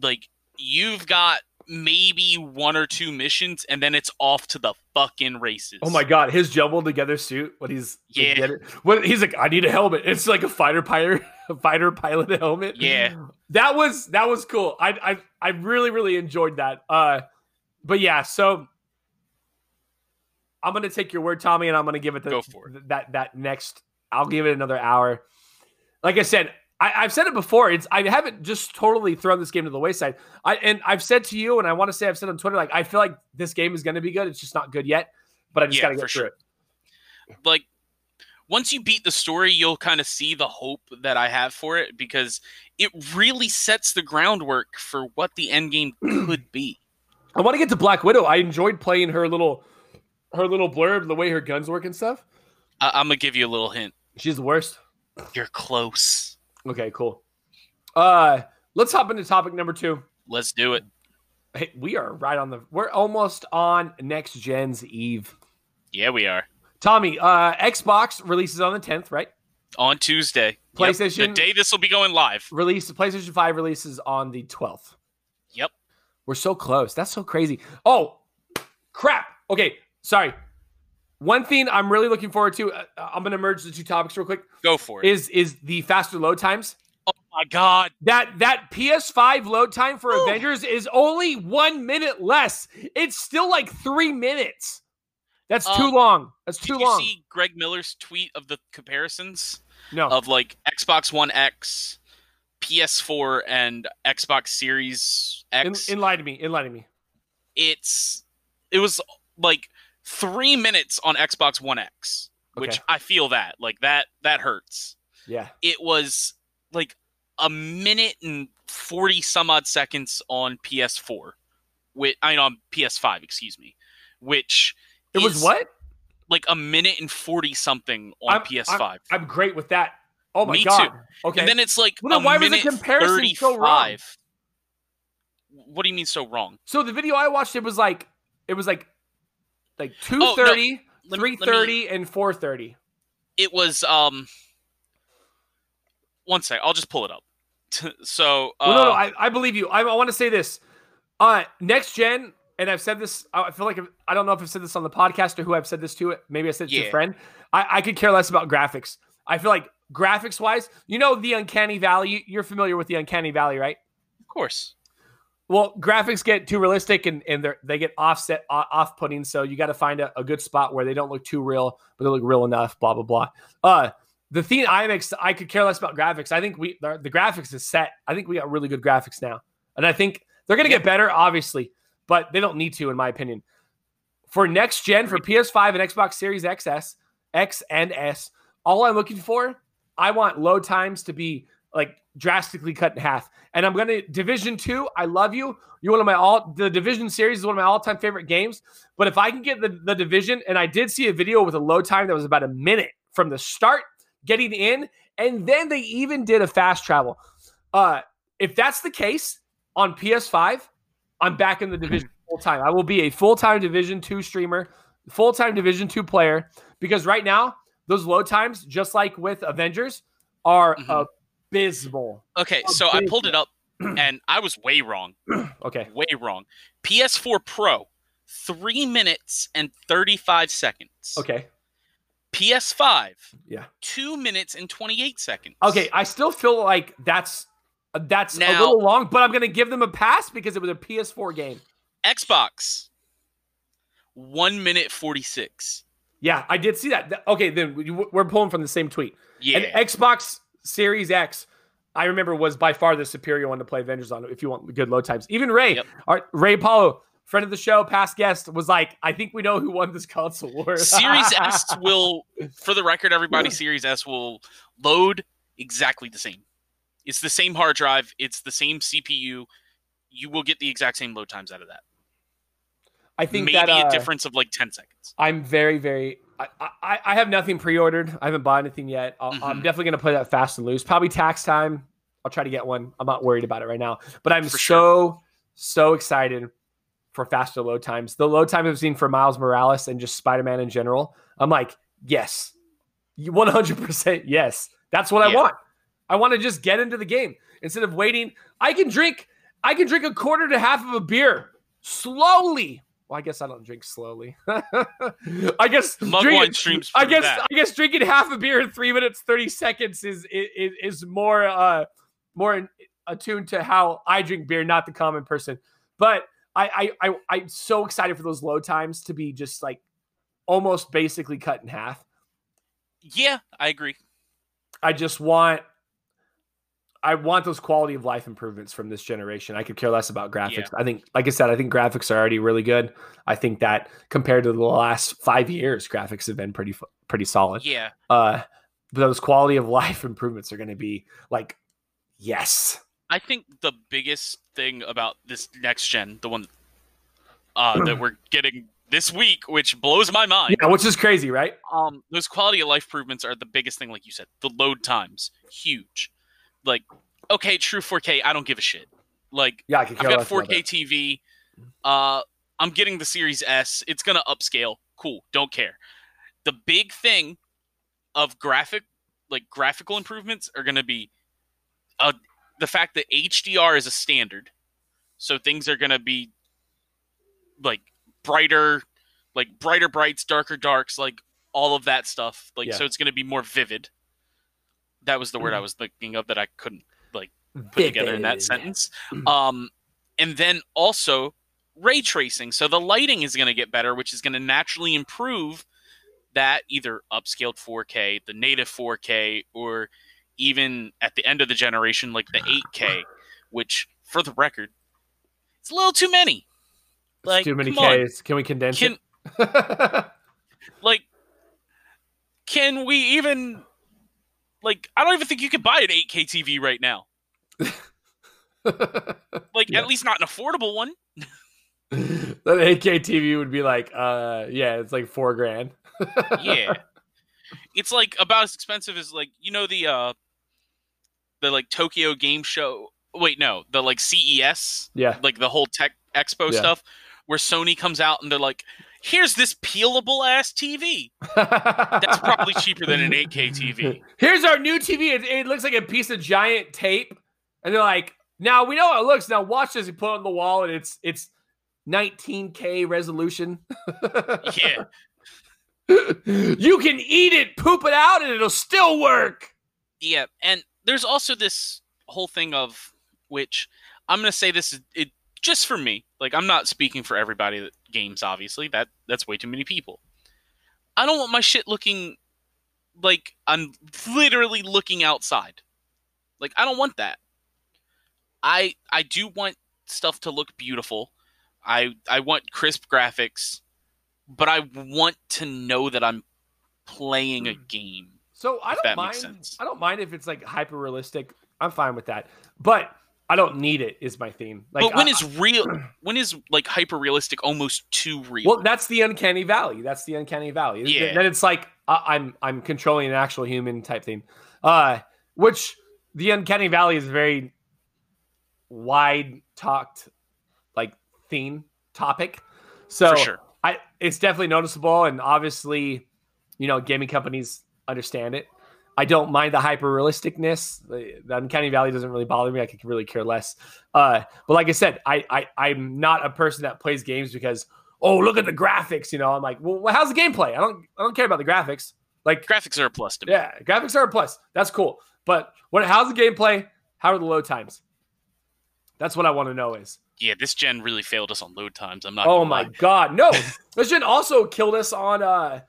like you've got maybe one or two missions, and then it's off to the fucking races. Oh my god, his jumbled together suit. What he's Yeah. get it- What he's like, I need a helmet. It's like a fighter pilot, a fighter pilot helmet. Yeah. that was that was cool. I I I really really enjoyed that. Uh, but yeah, so I'm gonna take your word, Tommy, and I'm gonna give it the Go for it. that that next. I'll give it another hour. Like I said, I, I've said it before. It's I haven't just totally thrown this game to the wayside. I and I've said to you, and I want to say I've said on Twitter, like I feel like this game is gonna be good. It's just not good yet, but I just Yeah, gotta for get through sure. it. like once you beat the story, you'll kind of see the hope that I have for it because it really sets the groundwork for what the end game could be. I want to get to Black Widow. I enjoyed playing her little her little blurb, the way her guns work and stuff. I- I'm gonna give you a little hint. She's the worst. You're close. Okay, cool. Uh let's hop into topic number two. Let's do it. Hey, we are right on the we're almost on next gen's eve. Yeah, we are Tommy, uh Xbox releases on the 10th, right? on Tuesday. Yep, PlayStation- the day this will be going live. Release the PlayStation 5 releases on the 12th. Yep. We're so close. That's so crazy. Oh, crap. Okay, sorry. One thing I'm really looking forward to, uh, I'm going to merge the two topics real quick, Go for it. is is the faster load times. oh my god. That that PS5 load time for Ooh. Avengers is only 1 minute less. It's still like 3 minutes. That's too Um, long. That's Did too you long. see Greg Miller's tweet of the comparisons no. of like Xbox One X, PS4, and Xbox Series X? enlighten me. Enlighten me. it's it was like three minutes on Xbox One X, which Okay. I feel that like that that hurts. Yeah. It was like a minute and forty some odd seconds on PS4, with I mean on PS5, excuse me, which It was what? like a minute and forty something on I'm- PS5, I'm great with that. Oh my Me god. too. Okay. and then it's like Well, then a why was the comparison so wrong? What do you mean so wrong? so the video I watched it was like it was like like Oh, 2:30, Let me- let me- 3:30 and 4:30. it was um one sec i'll just pull it up so uh, Well, no, no, I, I believe you. I, I want to say this. Uh, next gen, and I've said this. I feel like I've, I don't know if I've said this on the podcast or who I've said this to. Maybe I said it to a friend. I, I could care less about graphics. I feel like graphics wise, you know, the uncanny valley. You're familiar with the uncanny valley, right? of course Well, graphics get too realistic and, and they they get offset off putting. So you got to find a, a good spot where they don't look too real, but they look real enough. Blah blah blah. Uh, the thing I'm ex- I could care less about graphics. I think we the, the graphics is set. I think we got really good graphics now, and I think they're gonna get better, obviously, but they don't need to, in my opinion. For next gen, for PS5 and Xbox Series XS, X and S, all I'm looking for, I want load times to be like drastically cut in half. And I'm gonna Division Two. I love you. You're one of my all. The Division series is one of my all-time favorite games. But if I can get the the Division, and I did see a video with a load time that was about a minute from the start getting in, and then they even did a fast travel. Uh, if that's the case on PS5, I'm back in the Division full time. I will be a full time Division Two streamer, full time Division Two player, because right now those load times, just like with Avengers, are Mhm. Abysmal. okay Oh, so i pulled it up and i was way wrong Okay. way wrong ps4 pro three minutes and 35 seconds Okay. ps5 Yeah. two minutes and 28 seconds Okay. I still feel like that's That's a little long, but I'm going to give them a pass because it was a PS4 game. Xbox, one minute forty six. Yeah, I did see that. Okay, then we- we're pulling from the same tweet. Yeah, And Xbox Series X, I remember was by far the superior one to play Avengers on if you want good load times. Even Ray, Yep. our Ray Paulo, friend of the show, past guest, was like, I think we know who won this console war. Series S will, for the record, everybody, Series S will load exactly the same. It's the same hard drive. It's the same CPU. You will get the exact same load times out of that. I think Maybe that uh, a difference of like ten seconds. I'm very, very. I, I, I have nothing pre-ordered. I haven't bought anything yet. I'll, I'm Mhm. definitely gonna play that fast and loose. Probably tax time. I'll try to get one. I'm not worried about it right now, but I'm For so sure. so excited for faster load times. The load time I've seen for Miles Morales and just Spider-Man in general. I'm like, yes, 100 percent yes. That's what I want. I want to just get into the game instead of waiting. I can drink. I can drink a quarter to half of a beer slowly. Well, I guess I don't drink slowly. I guess Mug drink- Wine streams. I guess that. I guess drinking half a beer in three minutes thirty seconds is is, is more uh more in- attuned to how I drink beer, not the common person. But I I, I I'm so excited for those low times to be just like almost basically cut in half. Yeah, I agree. I just want I want those quality of life improvements from this generation. I could care less about graphics. I think, like I said, I think graphics are already really good. I think that compared to the last five years, graphics have been pretty pretty solid. Yeah, Uh, but those quality of life improvements are going to be like, yes, I think the biggest thing about this next gen, the one uh, that we're getting this week, which blows my mind, yeah, which is crazy, right? um, those quality of life improvements are the biggest thing. Like you said, the load times huge. Like, okay, true 4K, I don't give a shit. Like, Yeah, I I've got 4K. TV. Uh, I'm getting the Series S. It's gonna upscale. Cool. Don't care. The big thing of graphic, like graphical improvements, are gonna be uh, the fact that HDR is a standard. So things are gonna be like brighter, like brighter brights, darker darks, like all of that stuff. Like Yeah. so, it's gonna be more vivid. That was the word I was thinking of that I couldn't like put together in that sentence. Um, and then also ray tracing. So the lighting is going to get better, which is going to naturally improve that either upscaled 4K, the native 4K, or even at the end of the generation, like the 8K, which, for the record, it's a little too many. Like, Too many come on. Ks. Can we condense Can it? like, can we even like? I don't even think you could buy an 8K TV right now. Like, Yeah. at least not an affordable one. that 8K TV would be like, uh, yeah, it's like four grand. yeah it's like about as expensive as like you know the uh the like tokyo game show wait no the like ces yeah. like the whole tech expo Yeah. stuff where sony comes out and they're like here's this peelable ass tv that's probably cheaper than an 8k tv Here's our new TV. It, it looks like a piece of giant tape, and they're like, "Now we know how it looks. Now watch this." You put it on the wall, and it's it's 19K resolution. yeah you can eat it, poop it out, and it'll still work. yeah and there's also this whole thing of which i'm gonna say this is it just for me. Like i'm not speaking for everybody that games obviously. That that's way too many people. I don't want my shit looking like i'm literally looking outside. Like i don't want that. I i do want stuff to look beautiful. I i want crisp graphics but i want to know that i'm playing a hmm. game So I don't mind. I don't mind if it's like hyper realistic. I'm fine with that, but I don't need it. Is my theme. Like, but when I- is real when is like hyper realistic almost too real Well, that's the uncanny valley. That's the uncanny valley. Yeah. Then it's like I, I'm I'm controlling an actual human type thing, uh, which the uncanny valley is a very wide talked like theme topic. So sure I it's definitely noticeable, and obviously, you know, gaming companies understand it. I don't mind the hyper realisticness. The, the uncanny valley doesn't really bother me. I could really care less. Uh, but like I said, I, I I'm not a person that plays games because oh look at the graphics. You know, I'm like, well, how's the gameplay? I don't I don't care about the graphics. Like graphics are a plus to me yeah, graphics are a plus. That's cool. But what? How's the gameplay? How are the load times? That's what I want to know. Is Yeah, this gen really failed us on load times. I'm not. oh my lie. god, no! this gen also killed us on uh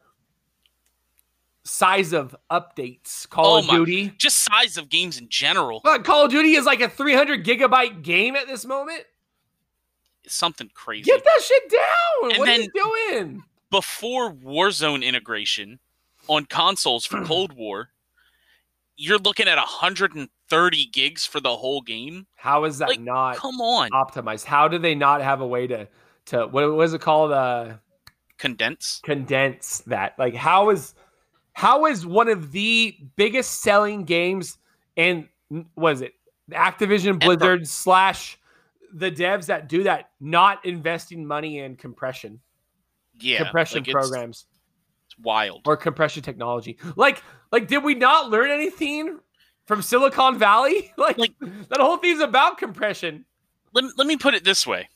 size of updates. Call Oh of my- Duty. Just size of games in general. Uh, Call of Duty is like a 300 gigabyte game at this moment. It's something crazy. Get that shit down. And what are you doing? Before Warzone integration on consoles for Cold War, you're looking at 130 gigs for the whole game. How is that Like, not Come on, optimized? How do they not have a way to to what was it called? Uh condense. condense that. Like how is how is one of the biggest selling games and was it Activision Ever. Blizzard slash the devs that do that not investing money in compression Yeah, compression like, programs It's wild. or compression technology like like did we not learn anything from Silicon Valley like, Like- that whole thing's about compression Let, me- let me put it this way: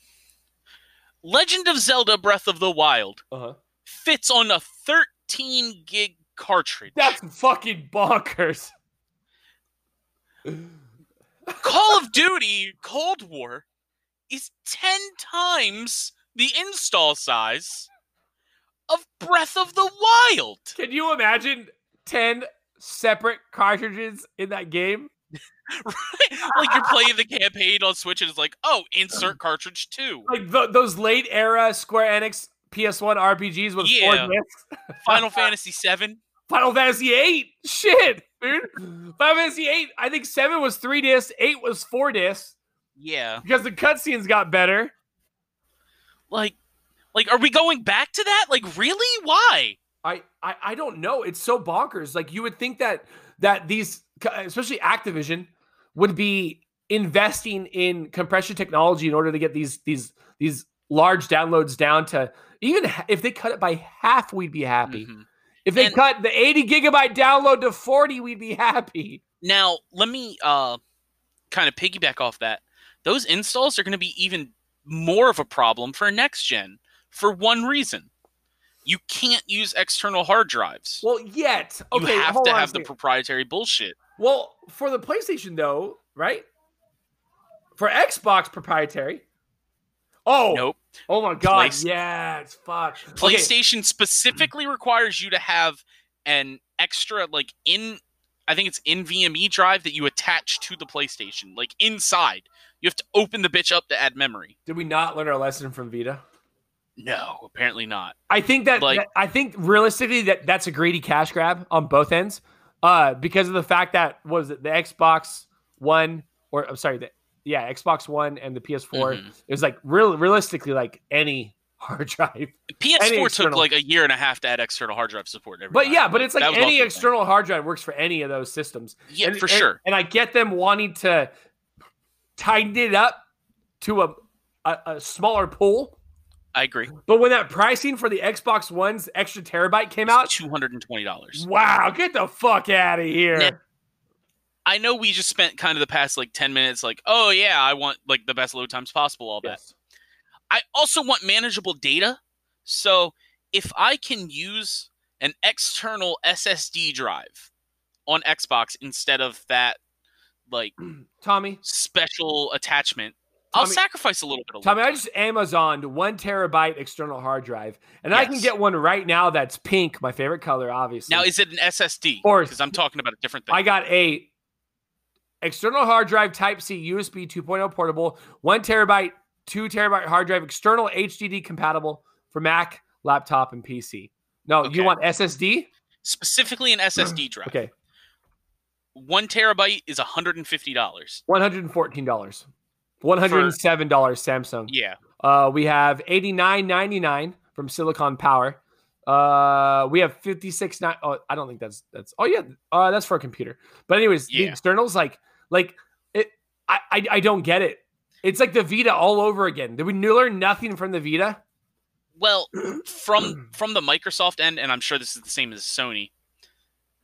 Legend of Zelda: Breath of the Wild uh-huh. fits on a 13 gig cartridge. that's fucking bonkers Call of Duty Cold War is 10 times the install size of Breath of the Wild. Can you imagine 10 separate cartridges in that game? Right? Like you're playing the campaign on Switch and it's like, oh, insert cartridge two. Like th- those late era Square Enix PS1 RPGs with Yeah. four discs? Final Fantasy VII. Final Fantasy 8. Shit, dude. Final Fantasy 8, I think 7 was 3 discs, 8 was 4 discs Yeah. because the cutscenes got better. Like, like, are we going back to that? Like, really? Why? I, I I don't know. It's so bonkers. Like you would think that that these, especially Activision, would be investing in compression technology in order to get these these these large downloads down to even if they cut it by half, we'd be happy. Mhm. If they And- cut the 80 gigabyte download to 40, we'd be happy. Now, let me uh kind of piggyback off that. Those installs are going to be even more of a problem for next gen for one reason. You can't use external hard drives. Well, yet okay, you have to have the proprietary bullshit. well for the PlayStation though, right? For Xbox proprietary. Oh, Nope. oh my god, Place- yeah, it's fuck. Okay, PlayStation specifically requires you to have an extra like in I think it's NVMe drive that you attach to the PlayStation, like inside. You have to open the bitch up to add memory. Did we not learn our lesson from Vita? No, apparently not. I think that, Like- that- I think realistically that that's a greedy cash grab on both ends, uh, because of the fact that was it the Xbox One or I'm sorry, the yeah Xbox One and the PS4 Mhm. it was like real realistically like any hard drive. PS4 took external- like a year and a half to add external hard drive support. and But yeah, but it's like any a thing. external hard drive works for any of those systems. Yeah, And- for and- sure. And I get them wanting to tighten it up to a, a, a smaller pool. I agree. But when that pricing for the Xbox One's extra terabyte came out, Two hundred and twenty dollars. wow, get the fuck out of here. I know we just spent kind of the past like ten minutes, like, oh yeah, I want like the best load times possible, all that. I also want manageable data. So if I can use an external SSD drive on Xbox instead of that like Tommy, special attachment, I'll sacrifice a little bit of Tommy, I just Amazoned one terabyte external hard drive, and I can get one right now that's pink, my favorite color, obviously. Now is it an SSD? Or- Because I'm talking about a different thing. I got a external hard drive Type C USB 2.0 portable, one terabyte, two terabyte hard drive, external HDD compatible for Mac, laptop, and PC. No, Okay. you want SSD? Specifically an SSD drive. Okay, One terabyte is $150. one hundred and fourteen dollars, one hundred and seven dollars Samsung. Yeah. Uh, we have eighty nine ninety nine from Silicon Power. Uh, we have fifty six nine. Oh, I don't think that's that's. Oh yeah, uh, that's for a computer. But anyways, the Yeah. externals like like it. I, I I don't get it. It's like the Vita all over again. Did we learn nothing from the Vita? Well, from from the Microsoft end, and I'm sure this is the same as Sony,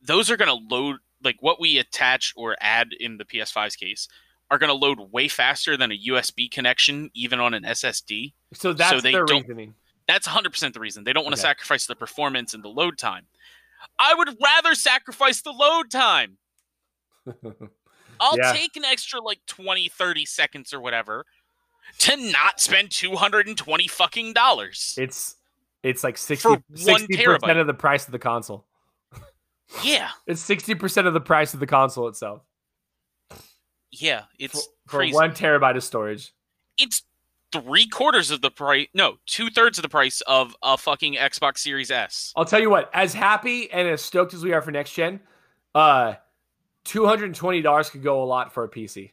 those are going to load like what we attach or add in the PS5's case are going to load way faster than a USB connection, even on an SSD. So that's they their don't- reasoning. That's 100% the reason. They don't want to Okay. sacrifice the performance and the load time. I would rather sacrifice the load time. I'll Yeah. take an extra like 20, 30 seconds or whatever to not spend 220 fucking dollars. It's it's like 60 For one percent of the price of the console. Yeah. It's sixty percent of the price of the console itself Yeah, it's for crazy. one terabyte of storage. It's three quarters of the price. No, two thirds of the price of a fucking Xbox Series S. I'll tell you what. As happy and as stoked as we are for next gen, uh, two hundred and twenty dollars could go a lot for a PC.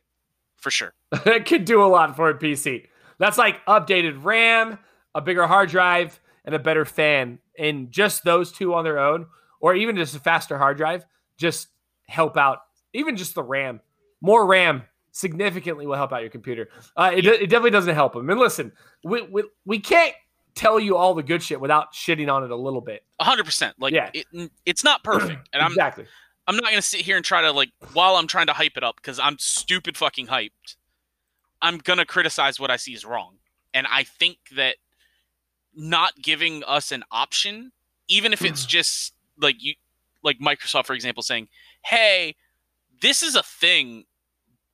For sure. it could do a lot for a PC. That's like updated RAM, a bigger hard drive, and a better fan. And just those two on their own, or even just a faster hard drive, just help out. Even just the RAM, more RAM significantly will help out your computer. Uh, it, it definitely doesn't help them. And listen, we, we, we can't tell you all the good shit without shitting on it a little bit. A hundred percent. Like Yeah. it, it's not perfect. And I'm exactly. I'm not gonna sit here and try to like while I'm trying to hype it up because I'm stupid fucking hyped. I'm gonna criticize what I see is wrong, and I think that not giving us an option, even if it's hmm. just like you, like Microsoft, for example, saying, "Hey, this is a thing,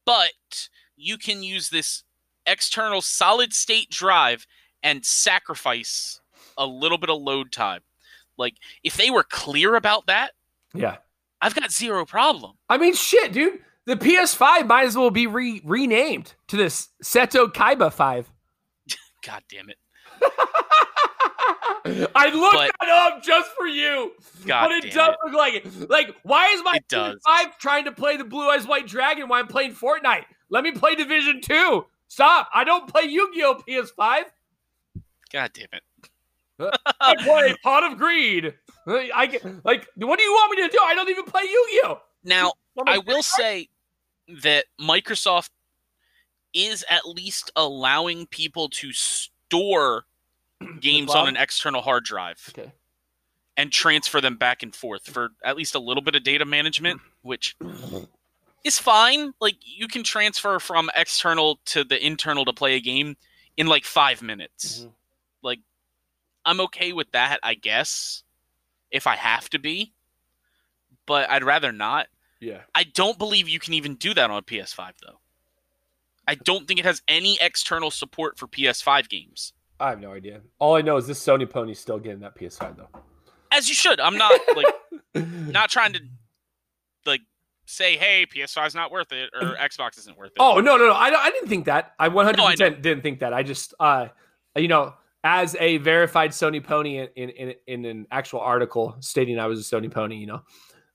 but you can use this external solid state drive and sacrifice a little bit of load time." Like if they were clear about that. Yeah. I've got zero problem. I mean, shit, dude. The PS5 might as well be re- renamed to this Seto Kaiba 5. God damn it. I looked But- that up just for you. God but it does it. look like it. Like, why is my It does. PS5 trying to play the Blue Eyes White Dragon while I'm playing Fortnite? Let me play Division 2. Stop. I don't play Yu-Gi-Oh! PS5. God damn it. I play Pot of Greed. I get, like, what do you want me to do? I don't even play Yu-Gi-Oh! Now, I will play say that Microsoft is at least allowing people to store games on an external hard drive Okay. and transfer them back and forth for at least a little bit of data management, which is fine. Like you can transfer from external to the internal to play a game in like five minutes. Mhm. Like I'm okay with that, I guess, if I have to be. But I'd rather not. Yeah. I don't believe you can even do that on a PS5 though. I don't think it has any external support for PS5 games. I have no idea. All I know is this Sony pony's still getting that PS5 though. As you should. I'm not like not trying to like say, "Hey, PS5 is not worth it" or Xbox isn't worth it. Oh no no no! I, I didn't think that. I 100 no, percent didn't think that. I just uh, you know, as a verified Sony pony in in in, an actual article stating I was a Sony pony, you know,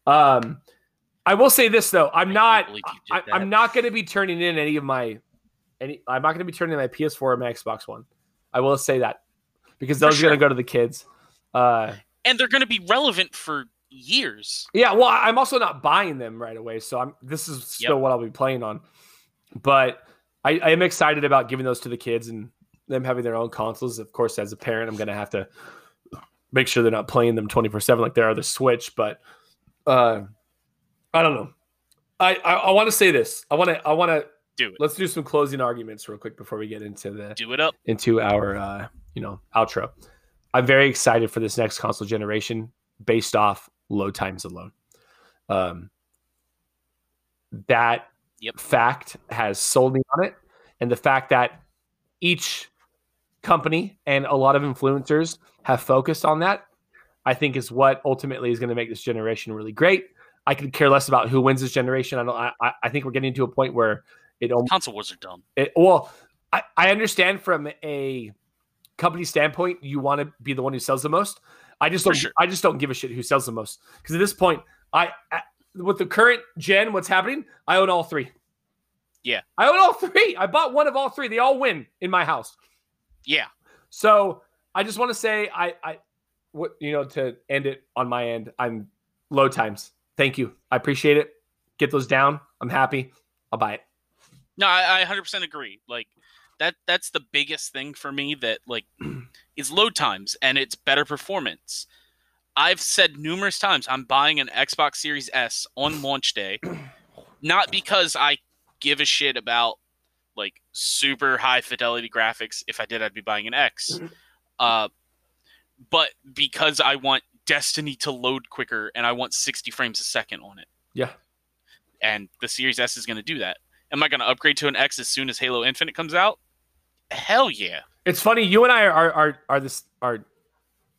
um, I will say this though: I'm I not. can't believe you I. I'm not going to be turning in any of my any. I'm not going to be turning in my PS4 or my Xbox One. I will say that because those are going to go to the kids. Uh, and they're going to be relevant for years. Yeah, well, I'm also not buying them right away, so I'm. This is still Yep. what I'll be playing on, but I, I am excited about giving those to the kids and them having their own consoles. Of course, as a parent, I'm going to have to make sure they're not playing them 24 seven like they are the Switch. But uh, I don't know. I I, I want to say this. I want to I want to Do it. let's do some closing arguments real quick before we get into the Do it up. into our uh, you know outro. I'm very excited for this next console generation based off load times alone. Um, that Yep. fact has sold me on it, and the fact that each company and a lot of influencers have focused on that, I think is what ultimately is going to make this generation really great. I could care less about who wins this generation. I don't. I, I- think we're getting to a point where it almost Console wars are dumb. it, well, I, I understand from a company standpoint, you want to be the one who sells the most. I just For don't. sure. I just don't give a shit who sells the most because at this point, I, I with the current gen, what's happening? I own all three. Yeah. I own all three. I bought one of all three. They all win in my house. Yeah. So I just want to say, I, I, what you know, to end it on my end, I'm low times. Thank you. I appreciate it. Get those down. I'm happy. I'll buy it. No, I, I 100% agree. Like that that's the biggest thing for me that like is load times and it's better performance. I've said numerous times I'm buying an Xbox Series S on launch day not because I give a shit about like super high fidelity graphics. If I did, I'd be buying an X. Uh, but because I want Destiny to load quicker and I want 60 frames a second on it. Yeah. and the Series S is going to do that. Am I going to upgrade to an X as soon as Halo Infinite comes out? Hell yeah! It's funny. You and I are are are, are this are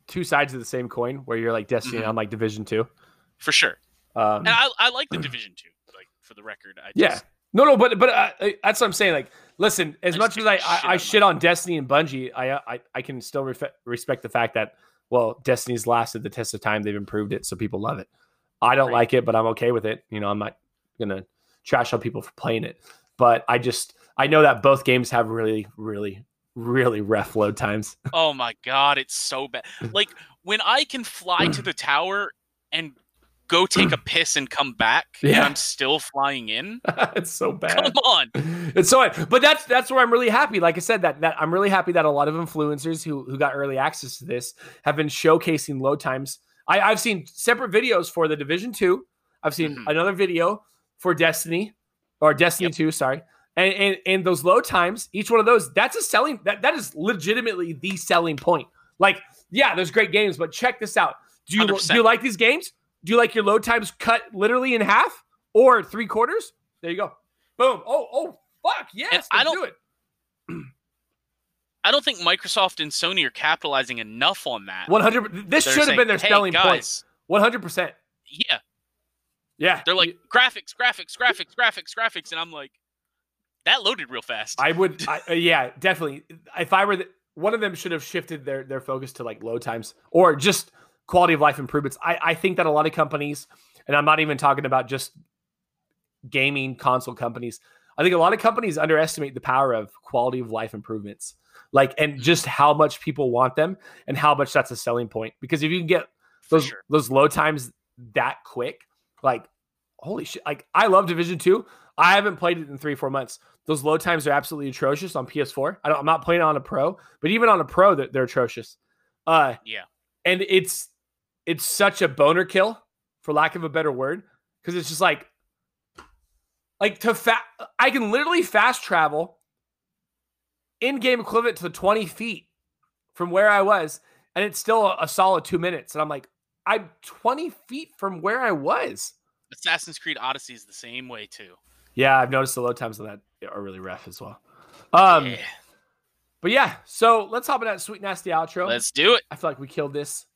two sides of the same coin. Where you're like Destiny, Mhm. and I'm like Division Two. For sure. Um, And I, I like the Division Two. Like for the record, I yeah. No, no, but but uh, uh, that's what I'm saying. Like, listen, as I much as I shit I, I on shit on Destiny and Bungie, I uh, I I can still refe- respect the fact that well, Destiny's lasted the test of time. They've improved it, so people love it. I don't Right. like it, but I'm okay with it. You know, I'm not gonna trash on people for playing it, but I just I know that both games have really, really, really rough load times. Oh my god, it's so bad. Like when I can fly to the tower and go take a piss and come back, and Yeah. I'm still flying in. it's so bad. Come on. It's so, but that's that's where I'm really happy. Like I said, that that I'm really happy that a lot of influencers who who got early access to this have been showcasing load times. I, I've seen separate videos for the Division Two. I've seen Mhm. another video for Destiny or Destiny Yep. Two. Sorry, and, and and those load times, each one of those, that's a selling. That that is legitimately the selling point. Like, yeah, there's great games, but check this out. Do you do 100%. you like these games? Do you like your load times cut literally in half or three quarters? There you go. Boom. Oh, oh, fuck. Yes. I don't- do it. I don't think Microsoft and Sony are capitalizing enough on that. 100. This They're should have been their "Hey, selling point. 100%. Yeah, Yeah. they're like graphics, graphics, graphics, graphics, graphics, and I'm like, that loaded real fast. I would, I, uh, yeah, definitely. If I were the, one of them, should have shifted their their focus to like load times or just quality of life improvements. I I think that a lot of companies, and I'm not even talking about just gaming console companies. I think a lot of companies underestimate the power of quality of life improvements, like and just how much people want them and how much that's a selling point. Because if you can get those sure. those load times that quick, like holy shit! Like I love Division Two. I haven't played it in three four months. Those load times are absolutely atrocious on PS4. I don't, I'm not playing it on a pro, but even on a pro, they're, they're atrocious. Uh, Yeah. and it's it's such a boner kill, for lack of a better word, because it's just like like to fa- I can literally fast travel in game equivalent to the 20 feet from where I was, and it's still a, a solid two minutes. And I'm like, I'm 20 feet from where I was. Assassin's Creed Odyssey is the same way too. Yeah, I've noticed the load times on that are really rough as well. Um, yeah. but yeah, so let's hop in that sweet nasty outro. Let's do it. I feel like we killed this.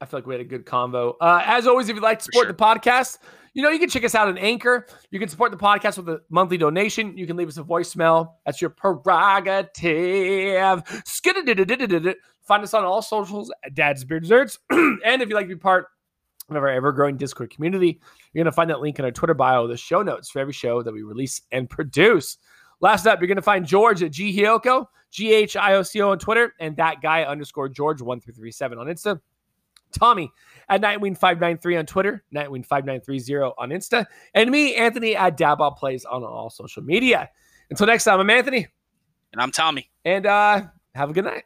I feel like we had a good convo. Uh, as always, if you'd like to support sure. the podcast, you know, you can check us out on Anchor. You can support the podcast with a monthly donation. You can leave us a voicemail. That's your prerogative. Find us on all socials at Dad's Beard Desserts. and if you'd like to be part of our ever growing Discord community, you're going to find that link in our Twitter bio, the show notes for every show that we release and produce. Last up, you're going to find George at G G H I O C O on Twitter, and that guy underscore George 1337 on Insta. Tommy at Nightwing593 on Twitter, Nightwing5930 on Insta, and me, Anthony, at Daball Plays on all social media. Until next time, I'm Anthony, And I'm Tommy. and uh, have a good night.